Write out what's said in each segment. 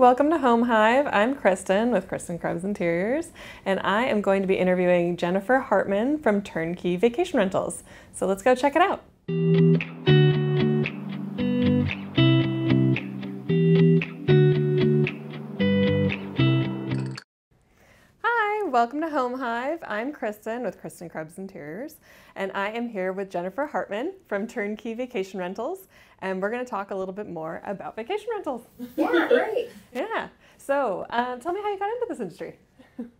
welcome to Home Hive. I'm Kristen with Kristen Krebs Interiors, and I am going to be interviewing Jennifer Hartman from Turnkey Vacation Rentals. So let's go check it out. Welcome to Home Hive. I'm Kristen with Kristen Krebs Interiors, and I am here with Jennifer Hartman from Turnkey Vacation Rentals, and we're going to talk a little bit more about vacation rentals. Yeah, great. Yeah. So, uh, tell me how you got into this industry.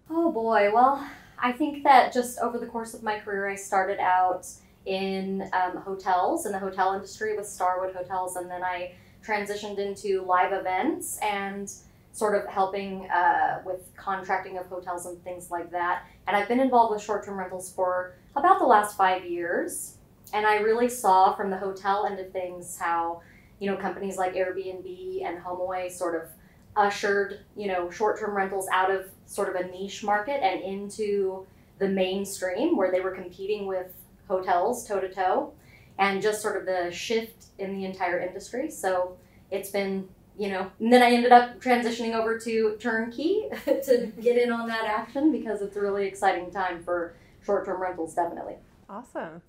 Oh boy. Well, I think that just over the course of my career, I started out in um, hotels in the hotel industry with Starwood Hotels, and then I transitioned into live events and sort of helping uh, with contracting of hotels and things like that. And I've been involved with short term rentals for about the last five years. And I really saw from the hotel end of things how, you know, companies like Airbnb and HomeAway sort of ushered, you know, short-term rentals out of sort of a niche market and into the mainstream where they were competing with hotels toe to toe and just sort of the shift in the entire industry. So it's been, you know, and then I ended up transitioning over to turnkey to get in on that action because it's a really exciting time for short-term rentals definitely. Awesome.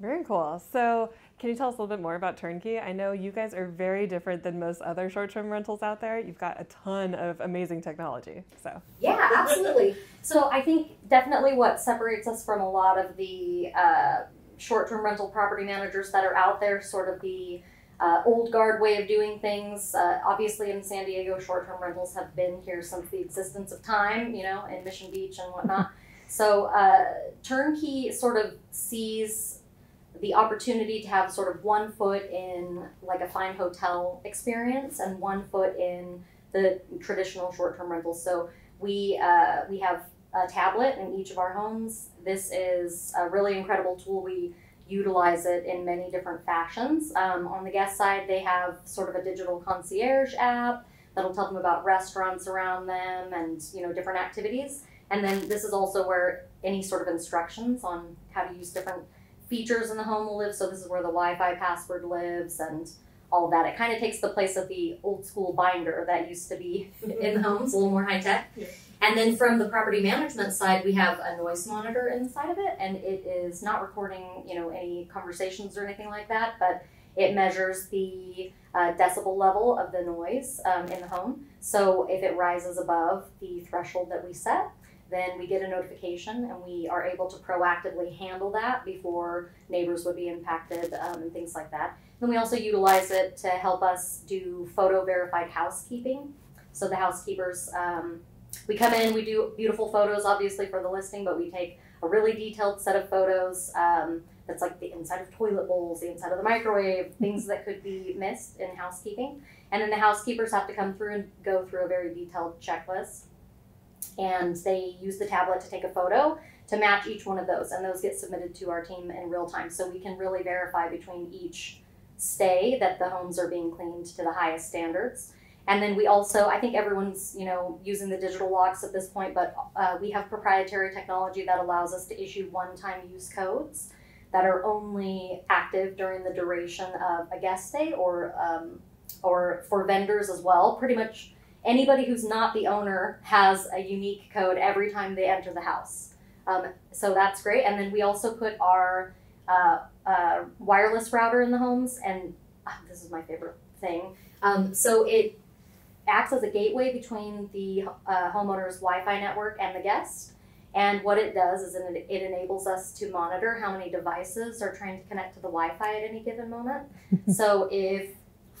Very cool. So, can you tell us a little bit more about Turnkey? I know you guys are very different than most other short term rentals out there. You've got a ton of amazing technology. So, yeah, absolutely. so, I think definitely what separates us from a lot of the uh, short term rental property managers that are out there, sort of the uh, old guard way of doing things. Uh, obviously, in San Diego, short term rentals have been here since the existence of time, you know, in Mission Beach and whatnot. so, uh, Turnkey sort of sees the opportunity to have sort of one foot in like a fine hotel experience and one foot in the traditional short-term rentals. So we uh, we have a tablet in each of our homes. This is a really incredible tool. We utilize it in many different fashions. Um, on the guest side, they have sort of a digital concierge app that'll tell them about restaurants around them and you know different activities. And then this is also where any sort of instructions on how to use different features in the home will live. So this is where the Wi-Fi password lives and all of that. It kind of takes the place of the old school binder that used to be in the homes, a little more high tech. Yeah. And then from the property management side, we have a noise monitor inside of it, and it is not recording, you know, any conversations or anything like that, but it measures the uh, decibel level of the noise um, in the home. So if it rises above the threshold that we set, then we get a notification and we are able to proactively handle that before neighbors would be impacted um, and things like that. Then we also utilize it to help us do photo verified housekeeping. So the housekeepers, um, we come in, we do beautiful photos obviously for the listing, but we take a really detailed set of photos um, that's like the inside of toilet bowls, the inside of the microwave, things that could be missed in housekeeping. And then the housekeepers have to come through and go through a very detailed checklist. And they use the tablet to take a photo to match each one of those and those get submitted to our team in real time. So we can really verify between each stay that the homes are being cleaned to the highest standards and then we also i think everyone's you know using the digital locks at this point but uh, we have proprietary technology that allows us to issue one-time use codes that are only active during the duration of a guest stay or um, or for vendors as well pretty much anybody who's not the owner has a unique code every time they enter the house. Um, so that's great. And then we also put our uh, uh, wireless router in the homes, and uh, this is my favorite thing. Um, so it acts as a gateway between the uh, homeowner's Wi-Fi network and the guest. And what it does is it, it enables us to monitor how many devices are trying to connect to the Wi-Fi at any given moment. so if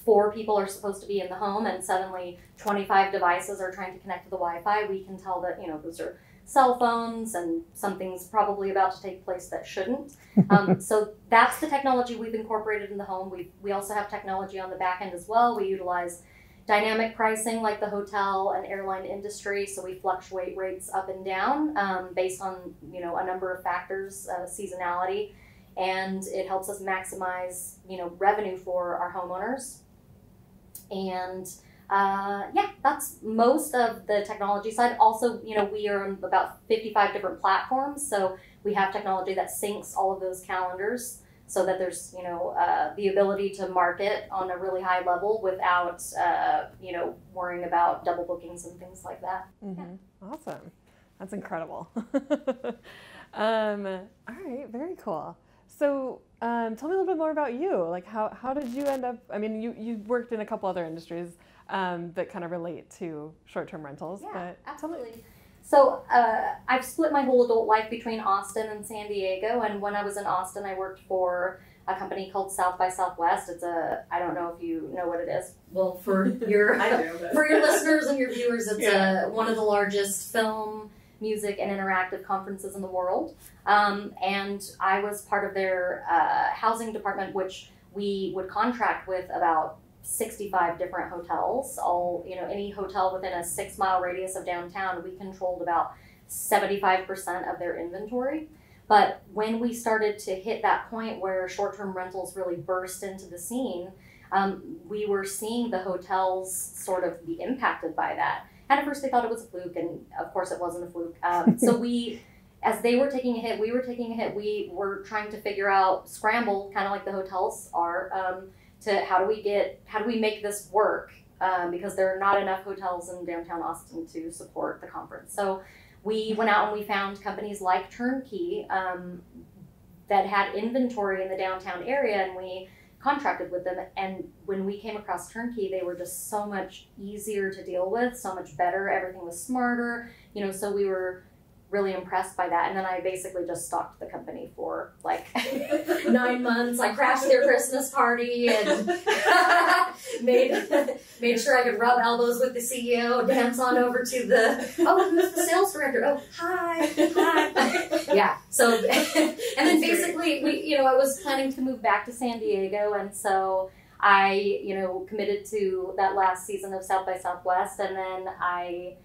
four people are supposed to be in the home and suddenly 25 devices are trying to connect to the Wi-Fi, we can tell that, you know, those are cell phones and something's probably about to take place that shouldn't. Um, so that's the technology we've incorporated in the home. We, we also have technology on the back end as well. We utilize dynamic pricing like the hotel and airline industry. So we fluctuate rates up and down um, based on, you know, a number of factors, uh, seasonality, and it helps us maximize, you know, revenue for our homeowners and uh, yeah, that's most of the technology side. Also, you know, we are on about 55 different platforms, so we have technology that syncs all of those calendars. So that there's you know uh, the ability to market on a really high level without uh, you know worrying about double bookings and things like that. Mm-hmm. Yeah. Awesome, that's incredible. um, all right, very cool. So um, tell me a little bit more about you. Like how, how did you end up? I mean, you you worked in a couple other industries um, that kind of relate to short term rentals. Yeah, but absolutely. So uh, I've split my whole adult life between Austin and San Diego, and when I was in Austin, I worked for a company called South by Southwest. It's a I don't know if you know what it is. Well, for your for your listeners and your viewers, it's yeah. a, one of the largest film, music, and interactive conferences in the world. Um, and I was part of their uh, housing department, which we would contract with about 65 different hotels, all, you know, any hotel within a six mile radius of downtown, we controlled about 75% of their inventory. But when we started to hit that point where short term rentals really burst into the scene, um, we were seeing the hotels sort of be impacted by that. And at first they thought it was a fluke, and of course it wasn't a fluke. Um, so we, as they were taking a hit, we were taking a hit. We were trying to figure out, scramble, kind of like the hotels are. Um, to how do we get how do we make this work um, because there are not enough hotels in downtown Austin to support the conference. So we went out and we found companies like Turnkey um, that had inventory in the downtown area, and we contracted with them. And when we came across Turnkey, they were just so much easier to deal with, so much better. Everything was smarter, you know. So we were really impressed by that. And then I basically just stalked the company for like nine months. I crashed their Christmas party and made made sure I could rub elbows with the CEO, dance on over to the oh, who's the sales director? Oh, hi, hi. yeah. So and then basically we, you know, I was planning to move back to San Diego, and so. I, you know, committed to that last season of South by Southwest, and then I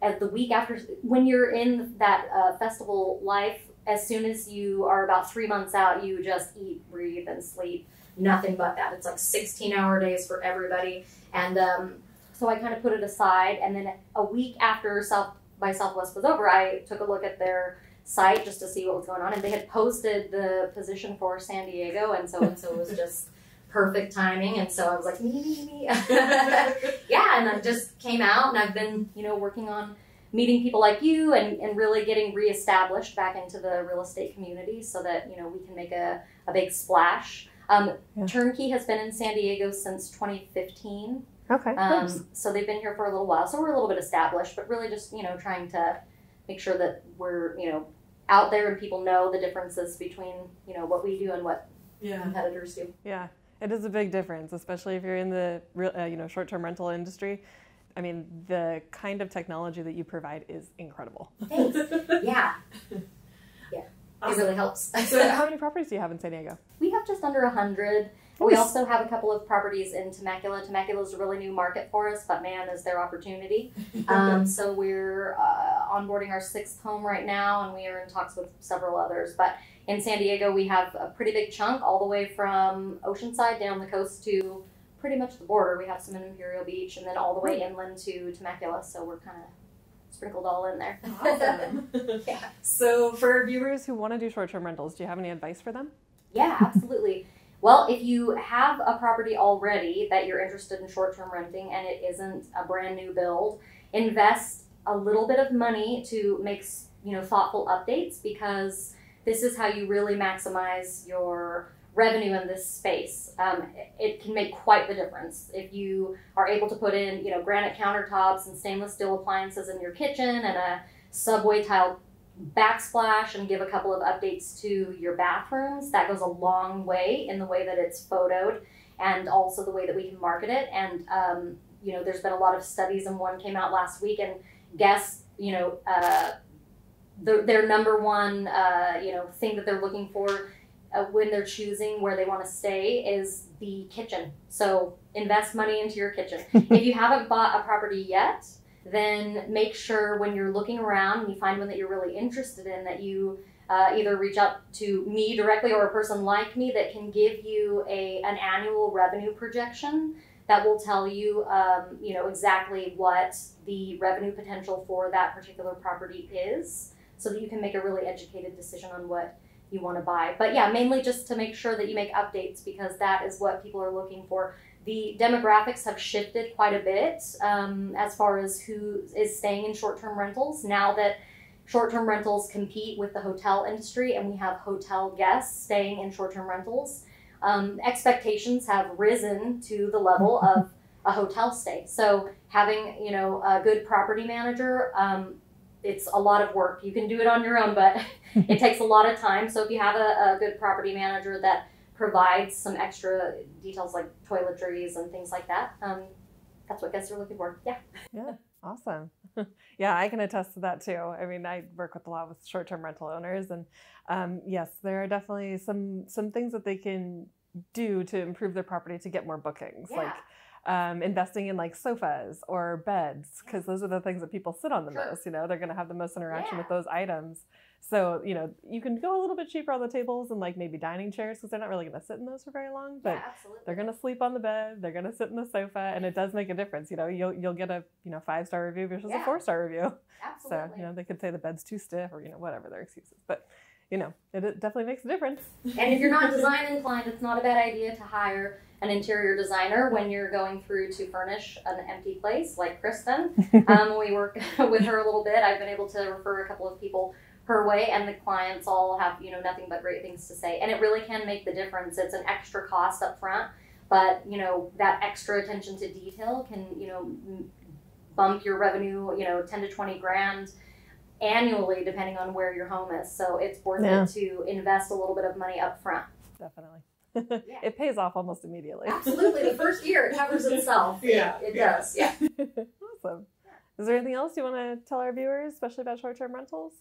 at the week after when you're in that uh, festival life as soon as you are about three months out you just eat breathe and sleep. Nothing but that. It's like 16 hour days for everybody. And um, so i kind of put it aside. And then a week after south by southwest was over i took a look at their site just to see what was going on. And they had posted the position for san diego and so and so it was just perfect timing. And so I was like, me, me, me. yeah, and I just came out and I've been, you know, working on meeting people like you and, and really getting reestablished back into the real estate community so that, you know, we can make a, a big splash. Um, yeah. Turnkey has been in San Diego since 2015. Okay. Um, so they've been here for a little while. So we're a little bit established, but really just, you know, trying to make sure that we're, you know, out there and people know the differences between, you know, what we do and what yeah. competitors do. Yeah. It is a big difference, especially if you're in the real, uh, you know short-term rental industry. I mean, the kind of technology that you provide is incredible. Thanks. yeah. Yeah. Awesome. It really helps. so, how many properties do you have in San Diego? We have just under a hundred. We also have a couple of properties in Temecula. Temecula is a really new market for us, but man, is there opportunity. Um, so we're uh, onboarding our sixth home right now, and we are in talks with several others. But in San Diego, we have a pretty big chunk all the way from Oceanside down the coast to pretty much the border. We have some in Imperial Beach and then all the way inland to Temecula. So we're kind of sprinkled all in there. Awesome. yeah. So for viewers who want to do short-term rentals, do you have any advice for them? Yeah, absolutely. well, if you have a property already that you're interested in short-term renting and it isn't a brand new build, invest a little bit of money to make you know thoughtful updates because this is how you really maximize your revenue in this space. Um, it can make quite the difference if you are able to put in, you know, granite countertops and stainless steel appliances in your kitchen and a subway tile backsplash and give a couple of updates to your bathrooms. That goes a long way in the way that it's photoed and also the way that we can market it. And um, you know, there's been a lot of studies, and one came out last week, and guess you know. Uh, the, their number one uh, you know thing that they're looking for uh, when they're choosing where they want to stay is the kitchen. So invest money into your kitchen. if you haven't bought a property yet, then make sure when you're looking around and you find one that you're really interested in that you uh, either reach out to me directly or a person like me that can give you a an annual revenue projection that will tell you um, you know exactly what the revenue potential for that particular property is so that you can make a really educated decision on what you want to buy. But yeah, mainly just to make sure that you make updates because that is what people are looking for. The demographics have shifted quite a bit um, as far as who is staying in short term rentals now that short term rentals compete with the hotel industry and we have hotel guests staying in short term rentals. Um, expectations have risen to the level of a hotel stay. So having you know a good property manager, um, it's a lot of work. You can do it on your own, but it takes a lot of time. So if you have a, a good property manager that provides some extra details like toiletries and things like that, um, that's what guests are looking for. Yeah. Yeah. Awesome. yeah, I can attest to that too. I mean, I work with a lot with short-term rental owners, and um, yes, there are definitely some some things that they can do to improve their property to get more bookings. Yeah. Like um, investing in like sofas or beds because those are the things that people sit on the Sure. most you know? They're going to have the most interaction Yeah. with those items. So you know you can go a little bit cheaper on the tables and like maybe dining chairs because they're not really going to sit in those for very long but yeah, they're going to sleep on the bed they're going to sit in the sofa and it does make a difference you know? You'll, you'll get a you know five star review versus a four star review. Absolutely. so you know they could say the bed's too stiff or you know whatever their excuses but you know it, it definitely makes a difference. And if you're not design inclined, it's not a bad idea to hire an interior designer when you're going through to furnish an empty place, like Kristen. Um, we work with her a little bit. I've been able to refer a couple of people her way, and the clients all have you know nothing but great things to say. And it really can make the difference. It's an extra cost up front, but you know that extra attention to detail can you know m- bump your revenue you know ten to twenty grand annually depending on where your home is. So it's worth Yeah. it to invest a little bit of money up front. definitely Yeah. it pays off almost immediately Absolutely. The first year it covers itself. Yeah, It yeah. does. Yeah. awesome is there anything else you want to tell our viewers especially about short-term rentals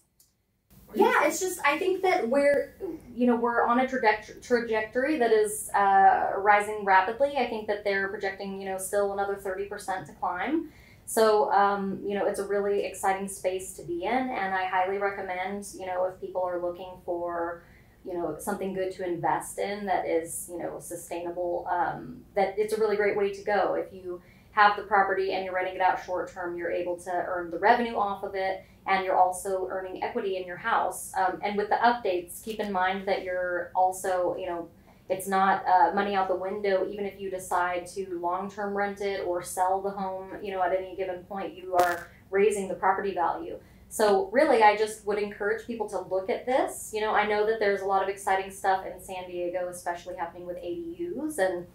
Yeah, it's just I think that we're you know we're on a traject- trajectory that is uh, rising rapidly. I think that they're projecting you know still another thirty percent to climb. So um, you know it's a really exciting space to be in, and I highly recommend you know if people are looking for you know something good to invest in that is you know sustainable, um, that it's a really great way to go. If you have the property and you're renting it out short term, you're able to earn the revenue off of it and you're also earning equity in your house. Um, and with the updates, keep in mind that you're also, you know, it's not uh, money out the window. Even if you decide to long-term rent it or sell the home, you know, at any given point, you are raising the property value. So really, I just would encourage people to look at this. You know, I know that there's a lot of exciting stuff in San Diego, especially happening with ADUs and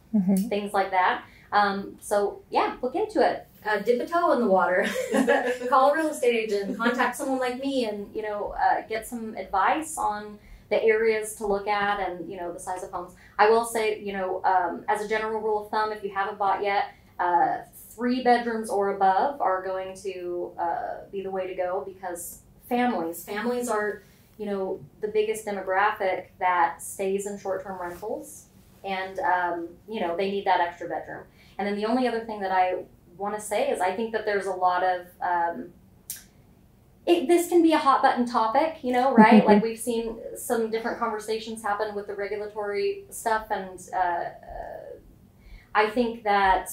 things like that. Um, so yeah, look into it. Uh, dip a toe in the water. Call a real estate agent. Contact someone like me, and you know, uh, get some advice on the areas to look at and you know the size of homes. I will say, you know, um, as a general rule of thumb, if you haven't bought yet, uh, three bedrooms or above are going to uh, be the way to go because families, families are, you know, the biggest demographic that stays in short-term rentals, and um, you know they need that extra bedroom. And then the only other thing that I want to say is I think that there's a lot of um, it, this can be a hot button topic, you know, right? like we've seen some different conversations happen with the regulatory stuff, and uh, uh, I think that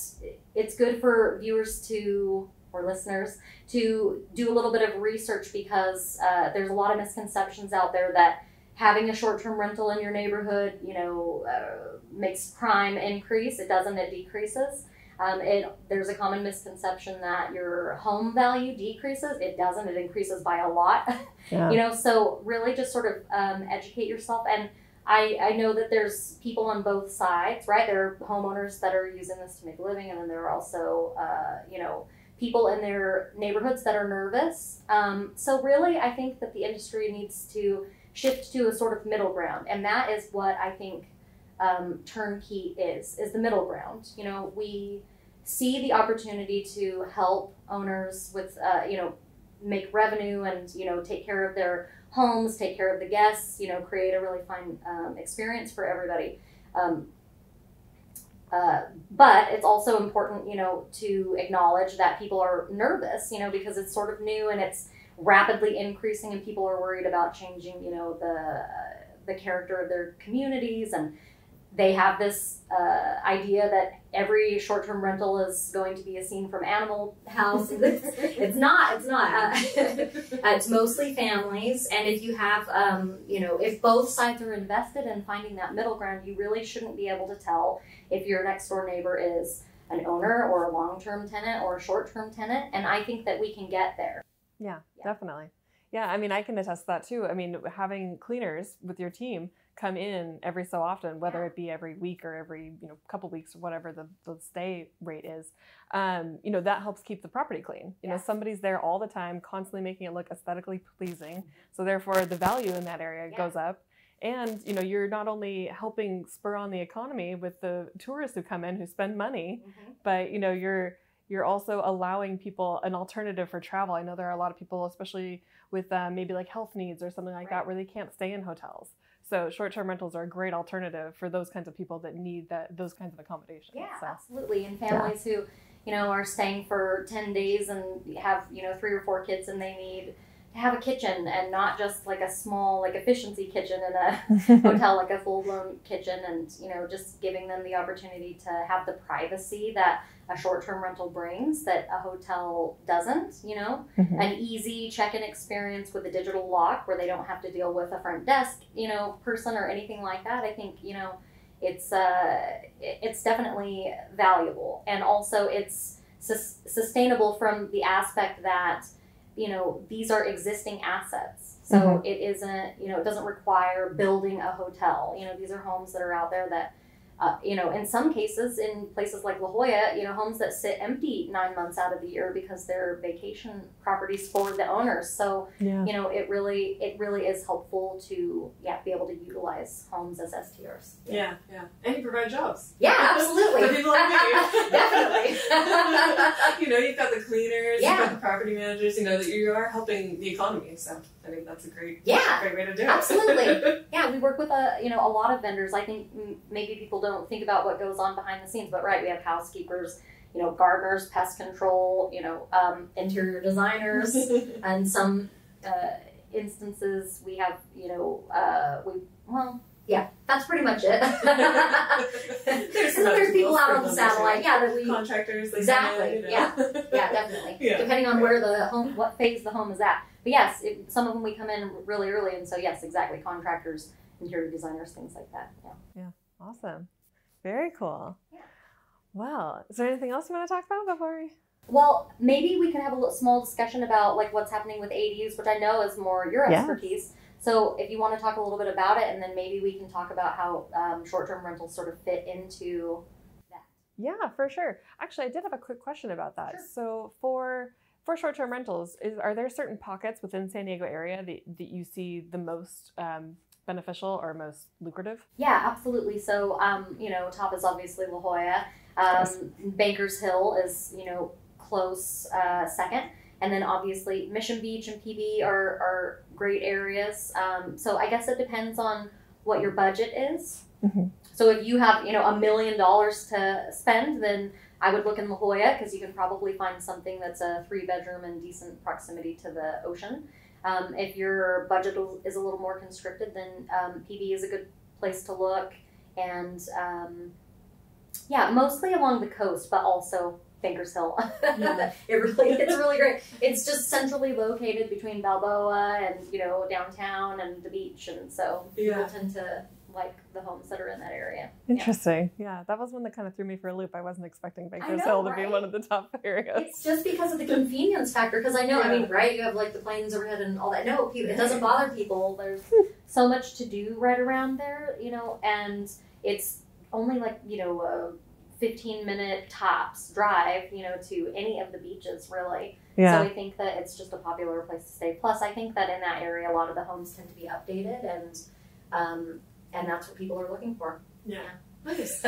it's good for viewers to or listeners to do a little bit of research because uh, there's a lot of misconceptions out there that having a short-term rental in your neighborhood, you know, uh, makes crime increase. It doesn't. It decreases. Um, it there's a common misconception that your home value decreases. It doesn't. It increases by a lot. yeah you know, so really just sort of um, educate yourself. And I I know that there's people on both sides, right? There are homeowners that are using this to make a living, and then there are also uh, you know people in their neighborhoods that are nervous. Um, so really, I think that the industry needs to shift to a sort of middle ground, and that is what I think um, turnkey is is the middle ground. You know, we see the opportunity to help owners with uh, you know make revenue and you know take care of their homes, take care of the guests, you know, create a really fun um, experience for everybody. Um, uh, but it's also important, you know, to acknowledge that people are nervous, you know, because it's sort of new and it's rapidly increasing, and people are worried about changing, you know, the the character of their communities, and they have this uh, idea that every short-term rental is going to be a scene from Animal House. it's, it's not. It's not. Uh, it's mostly families, and if you have, um, you know, if both sides are invested in finding that middle ground, you really shouldn't be able to tell if your next door neighbor is an owner or a long-term tenant or a short-term tenant. And I think that we can get there. Yeah, yeah. definitely. Yeah, I mean, I can attest to that too. I mean, having cleaners with your team come in every so often, whether it be every week or every you know couple weeks or whatever the, the stay rate is, um, you know that helps keep the property clean. You know somebody's there all the time, constantly making it look aesthetically pleasing. So therefore, the value in that area yeah. goes up. And you know you're not only helping spur on the economy with the tourists who come in who spend money, mm-hmm. but you know you're you're also allowing people an alternative for travel. I know there are a lot of people, especially with uh, maybe like health needs or something like right. that, where they can't stay in hotels. So short-term rentals are a great alternative for those kinds of people that need that those kinds of accommodations. Yeah, so. absolutely. And families yeah. who, you know, are staying for ten days and have you know three or four kids and they need to have a kitchen and not just like a small like efficiency kitchen in a hotel like a full-blown kitchen and you know just giving them the opportunity to have the privacy that a short-term rental brings that a hotel doesn't you know mm-hmm. an easy check-in experience with a digital lock where they don't have to deal with a front desk you know person or anything like that i think you know it's uh it's definitely valuable and also it's sustainable from the aspect that you know these are existing assets so mm-hmm. it isn't you know it doesn't require building a hotel you know these are homes that are out there that uh, you know, in some cases, in places like La Jolla, you know, homes that sit empty nine months out of the year because they're vacation properties for the owners. So, yeah. you know, it really, it really is helpful to, yeah, be able to utilize homes as STRs. Yeah, yeah, yeah. and you provide jobs. Yeah, absolutely. for people like me, definitely. you know, you've got the cleaners, yeah. you've got the property managers. You know that you are helping the economy. So, I think that's a great, yeah, great way to do it. Absolutely. yeah, we work with a, you know, a lot of vendors. I think maybe people don't don't think about what goes on behind the scenes. But right, we have housekeepers, you know, gardeners, pest control, you know, um, interior designers, and some uh, instances we have, you know, uh, we well. Yeah, that's pretty much it. there's, there's people out on the satellite, yeah, that we contractors exactly, you yeah, yeah, definitely. Yeah. Depending on where the home, what phase the home is at. But yes, it, some of them we come in really early, and so yes, exactly, contractors, interior designers, things like that. Yeah. Yeah. Awesome. Very cool. Yeah. Well, is there anything else you want to talk about before we? Well, maybe we can have a little, small discussion about like what's happening with ADUs, which I know is more your expertise. So, if you want to talk a little bit about it, and then maybe we can talk about how um, short-term rentals sort of fit into that. Yeah, for sure. Actually, I did have a quick question about that. Sure. So, for for short-term rentals, is are there certain pockets within San Diego area that, that you see the most um, beneficial or most lucrative? Yeah, absolutely. So, um, you know, top is obviously La Jolla. Um, Bankers Hill is, you know, close uh, second. And then obviously Mission Beach and PB are, are great areas. Um, so I guess it depends on what your budget is. Mm-hmm. So if you have, you know, a million dollars to spend, then I would look in La Jolla because you can probably find something that's a three bedroom and decent proximity to the ocean. Um, if your budget is a little more constricted, then um, PB is a good place to look. And um, yeah, mostly along the coast, but also Bankers Hill. Yeah. it really, it's really great. It's just centrally located between Balboa and you know downtown and the beach, and so yeah. people tend to like the homes that are in that area. Interesting. Yeah, yeah that was one that kind of threw me for a loop. I wasn't expecting Bankers Hill to right? be one of the top areas. It's just because of the convenience factor. Because I know, yeah. I mean, right? You have like the planes overhead and all that. No, it doesn't bother people. There's so much to do right around there, you know, and it's only like you know a 15 minute tops drive, you know, to any of the beaches really. Yeah. So I think that it's just a popular place to stay. Plus, I think that in that area, a lot of the homes tend to be updated and um, and that's what people are looking for. Yeah. Nice.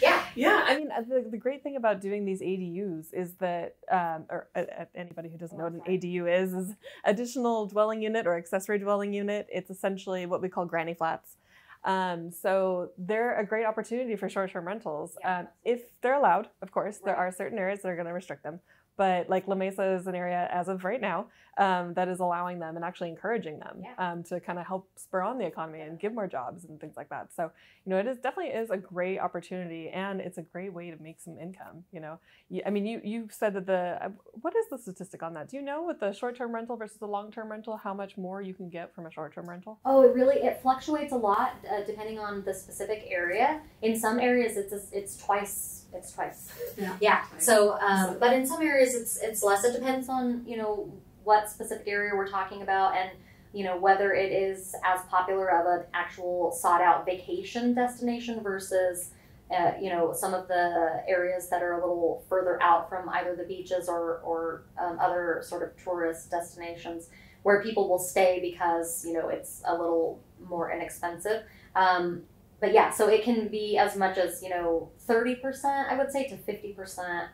yeah. Yeah. I mean, uh, the, the great thing about doing these ADUs is that, um, or uh, uh, anybody who doesn't know what an ADU is, is additional dwelling unit or accessory dwelling unit. It's essentially what we call granny flats. Um, so they're a great opportunity for short-term rentals yeah. um, if they're allowed. Of course, right. there are certain areas that are going to restrict them, but like La Mesa is an area as of right now um, that is allowing them and actually encouraging them yeah. um, to kind of help spur on the economy and give more jobs and things like that. So you know, it is definitely is a great opportunity and it's a great way to make some income. You know, I mean, you you said that the uh, what is the statistic on that? Do you know with the short term rental versus the long term rental how much more you can get from a short term rental? Oh, it really it fluctuates a lot uh, depending on the specific area. In some areas, it's a, it's twice it's twice. Yeah. Yeah. So, um, but in some areas, it's it's less. It depends on you know what specific area we're talking about and you know whether it is as popular of an actual sought out vacation destination versus uh, you know some of the areas that are a little further out from either the beaches or or um, other sort of tourist destinations where people will stay because you know it's a little more inexpensive. Um, but yeah so it can be as much as you know 30% i would say to 50%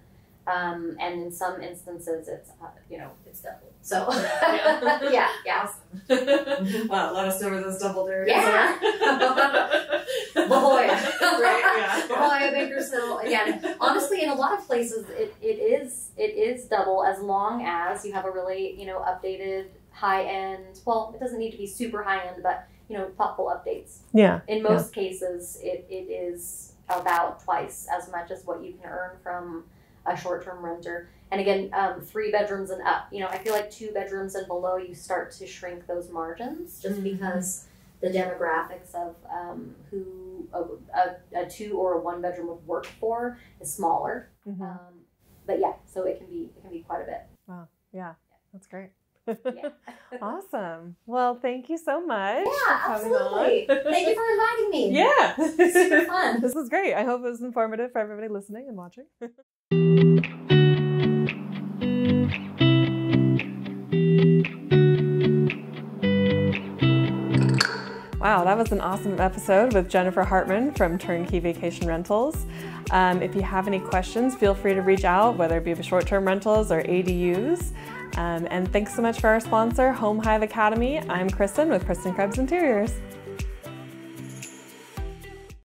um, and in some instances, it's uh, you know it's double. So yeah, yeah, yeah. Awesome. wow, let us know where those double areas yeah. La Jolla, right? Yeah. La Jolla, Bankers Hill. Again, honestly, in a lot of places, it, it is it is double as long as you have a really you know updated high end. Well, it doesn't need to be super high end, but you know thoughtful updates. Yeah. In most yeah. cases, it, it is about twice as much as what you can earn from a short term renter. And again, um, three bedrooms and up. You know, I feel like two bedrooms and below, you start to shrink those margins just mm-hmm. because the demographics of um, who a, a, a, two or a one bedroom would work for is smaller. Mm-hmm. Um, but yeah, so it can be it can be quite a bit. Wow, yeah, that's great. yeah. awesome. Well, thank you so much. Yeah, absolutely. thank you for inviting me. Yeah. Super fun. this was great. I hope it was informative for everybody listening and watching. Wow, that was an awesome episode with Jennifer Hartman from Turnkey Vacation Rentals. Um, if you have any questions, feel free to reach out, whether it be for short-term rentals or ADUs. Um, and thanks so much for our sponsor, Home Hive Academy. I'm Kristen with Kristen Krebs Interiors.